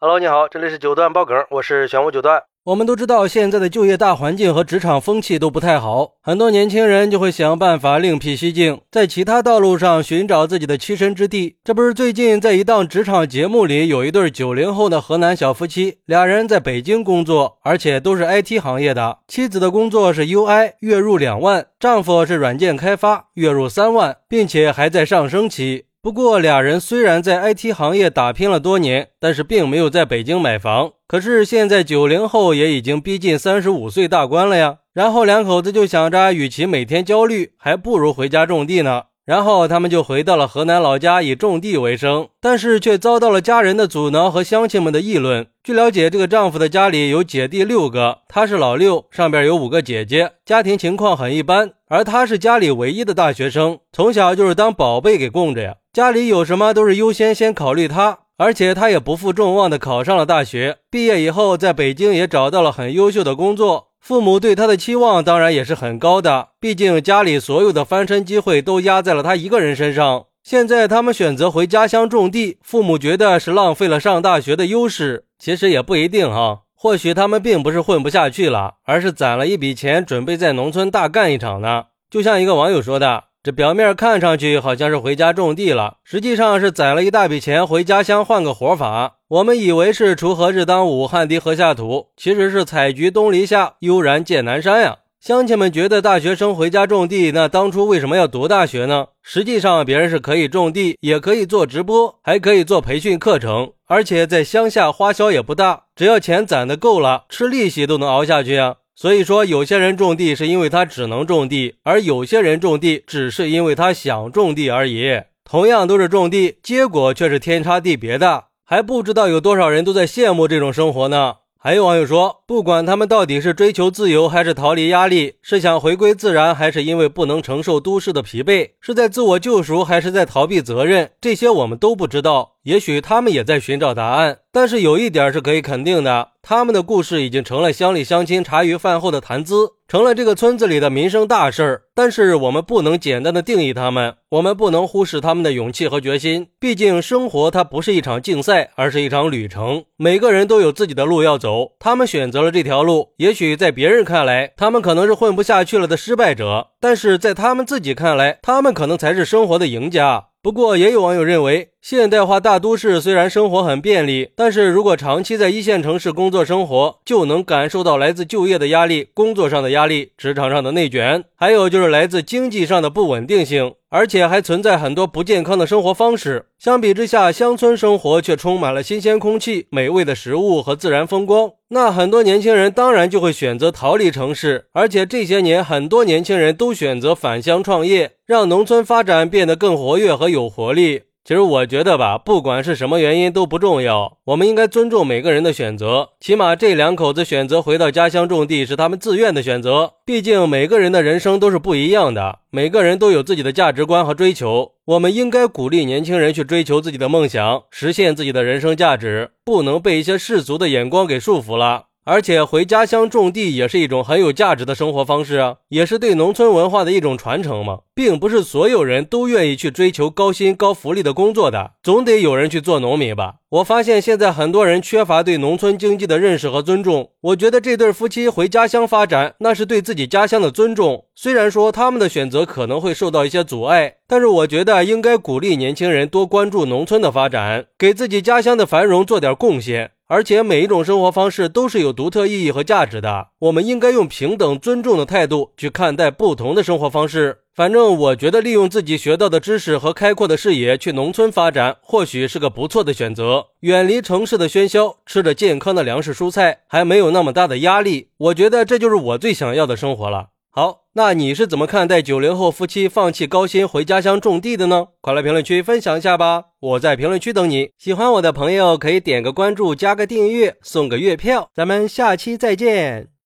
Hello，你好，这里是九段爆梗，我是玄武九段。我们都知道，现在的就业大环境和职场风气都不太好，很多年轻人就会想办法另辟蹊径，在其他道路上寻找自己的栖身之地。这不是最近在一档职场节目里，有一对九零后的河南小夫妻，俩人在北京工作，而且都是 IT 行业的。妻子的工作是 UI，月入两万；丈夫是软件开发，月入三万，并且还在上升期。不过，俩人虽然在 IT 行业打拼了多年，但是并没有在北京买房。可是现在九零后也已经逼近三十五岁大关了呀。然后两口子就想着，与其每天焦虑，还不如回家种地呢。然后他们就回到了河南老家，以种地为生。但是却遭到了家人的阻挠和乡亲们的议论。据了解，这个丈夫的家里有姐弟六个，他是老六，上边有五个姐姐，家庭情况很一般。而他是家里唯一的大学生，从小就是当宝贝给供着呀。家里有什么都是优先先考虑他，而且他也不负众望的考上了大学。毕业以后，在北京也找到了很优秀的工作。父母对他的期望当然也是很高的，毕竟家里所有的翻身机会都压在了他一个人身上。现在他们选择回家乡种地，父母觉得是浪费了上大学的优势。其实也不一定哈，或许他们并不是混不下去了，而是攒了一笔钱，准备在农村大干一场呢。就像一个网友说的。这表面看上去好像是回家种地了，实际上是攒了一大笔钱回家乡换个活法。我们以为是锄禾日当午，汗滴禾下土，其实是采菊东篱下，悠然见南山呀。乡亲们觉得大学生回家种地，那当初为什么要读大学呢？实际上，别人是可以种地，也可以做直播，还可以做培训课程，而且在乡下花销也不大，只要钱攒的够了，吃利息都能熬下去啊。所以说，有些人种地是因为他只能种地，而有些人种地只是因为他想种地而已。同样都是种地，结果却是天差地别的，还不知道有多少人都在羡慕这种生活呢。还有网友说，不管他们到底是追求自由，还是逃离压力，是想回归自然，还是因为不能承受都市的疲惫，是在自我救赎，还是在逃避责任，这些我们都不知道。也许他们也在寻找答案，但是有一点是可以肯定的，他们的故事已经成了乡里乡亲茶余饭后的谈资，成了这个村子里的民生大事儿。但是我们不能简单的定义他们，我们不能忽视他们的勇气和决心。毕竟生活它不是一场竞赛，而是一场旅程，每个人都有自己的路要走。他们选择了这条路，也许在别人看来，他们可能是混不下去了的失败者，但是在他们自己看来，他们可能才是生活的赢家。不过，也有网友认为，现代化大都市虽然生活很便利，但是如果长期在一线城市工作生活，就能感受到来自就业的压力、工作上的压力、职场上的内卷，还有就是来自经济上的不稳定性。而且还存在很多不健康的生活方式。相比之下，乡村生活却充满了新鲜空气、美味的食物和自然风光。那很多年轻人当然就会选择逃离城市。而且这些年，很多年轻人都选择返乡创业，让农村发展变得更活跃和有活力。其实我觉得吧，不管是什么原因都不重要，我们应该尊重每个人的选择。起码这两口子选择回到家乡种地是他们自愿的选择。毕竟每个人的人生都是不一样的，每个人都有自己的价值观和追求。我们应该鼓励年轻人去追求自己的梦想，实现自己的人生价值，不能被一些世俗的眼光给束缚了。而且回家乡种地也是一种很有价值的生活方式啊，也是对农村文化的一种传承嘛，并不是所有人都愿意去追求高薪高福利的工作的，总得有人去做农民吧。我发现现在很多人缺乏对农村经济的认识和尊重。我觉得这对夫妻回家乡发展，那是对自己家乡的尊重。虽然说他们的选择可能会受到一些阻碍，但是我觉得应该鼓励年轻人多关注农村的发展，给自己家乡的繁荣做点贡献。而且每一种生活方式都是有独特意义和价值的，我们应该用平等尊重的态度去看待不同的生活方式。反正我觉得利用自己学到的知识和开阔的视野去农村发展，或许是个不错的选择。远离城市的喧嚣，吃着健康的粮食蔬菜，还没有那么大的压力。我觉得这就是我最想要的生活了。好，那你是怎么看待九零后夫妻放弃高薪回家乡种地的呢？快来评论区分享一下吧！我在评论区等你。喜欢我的朋友可以点个关注，加个订阅，送个月票。咱们下期再见。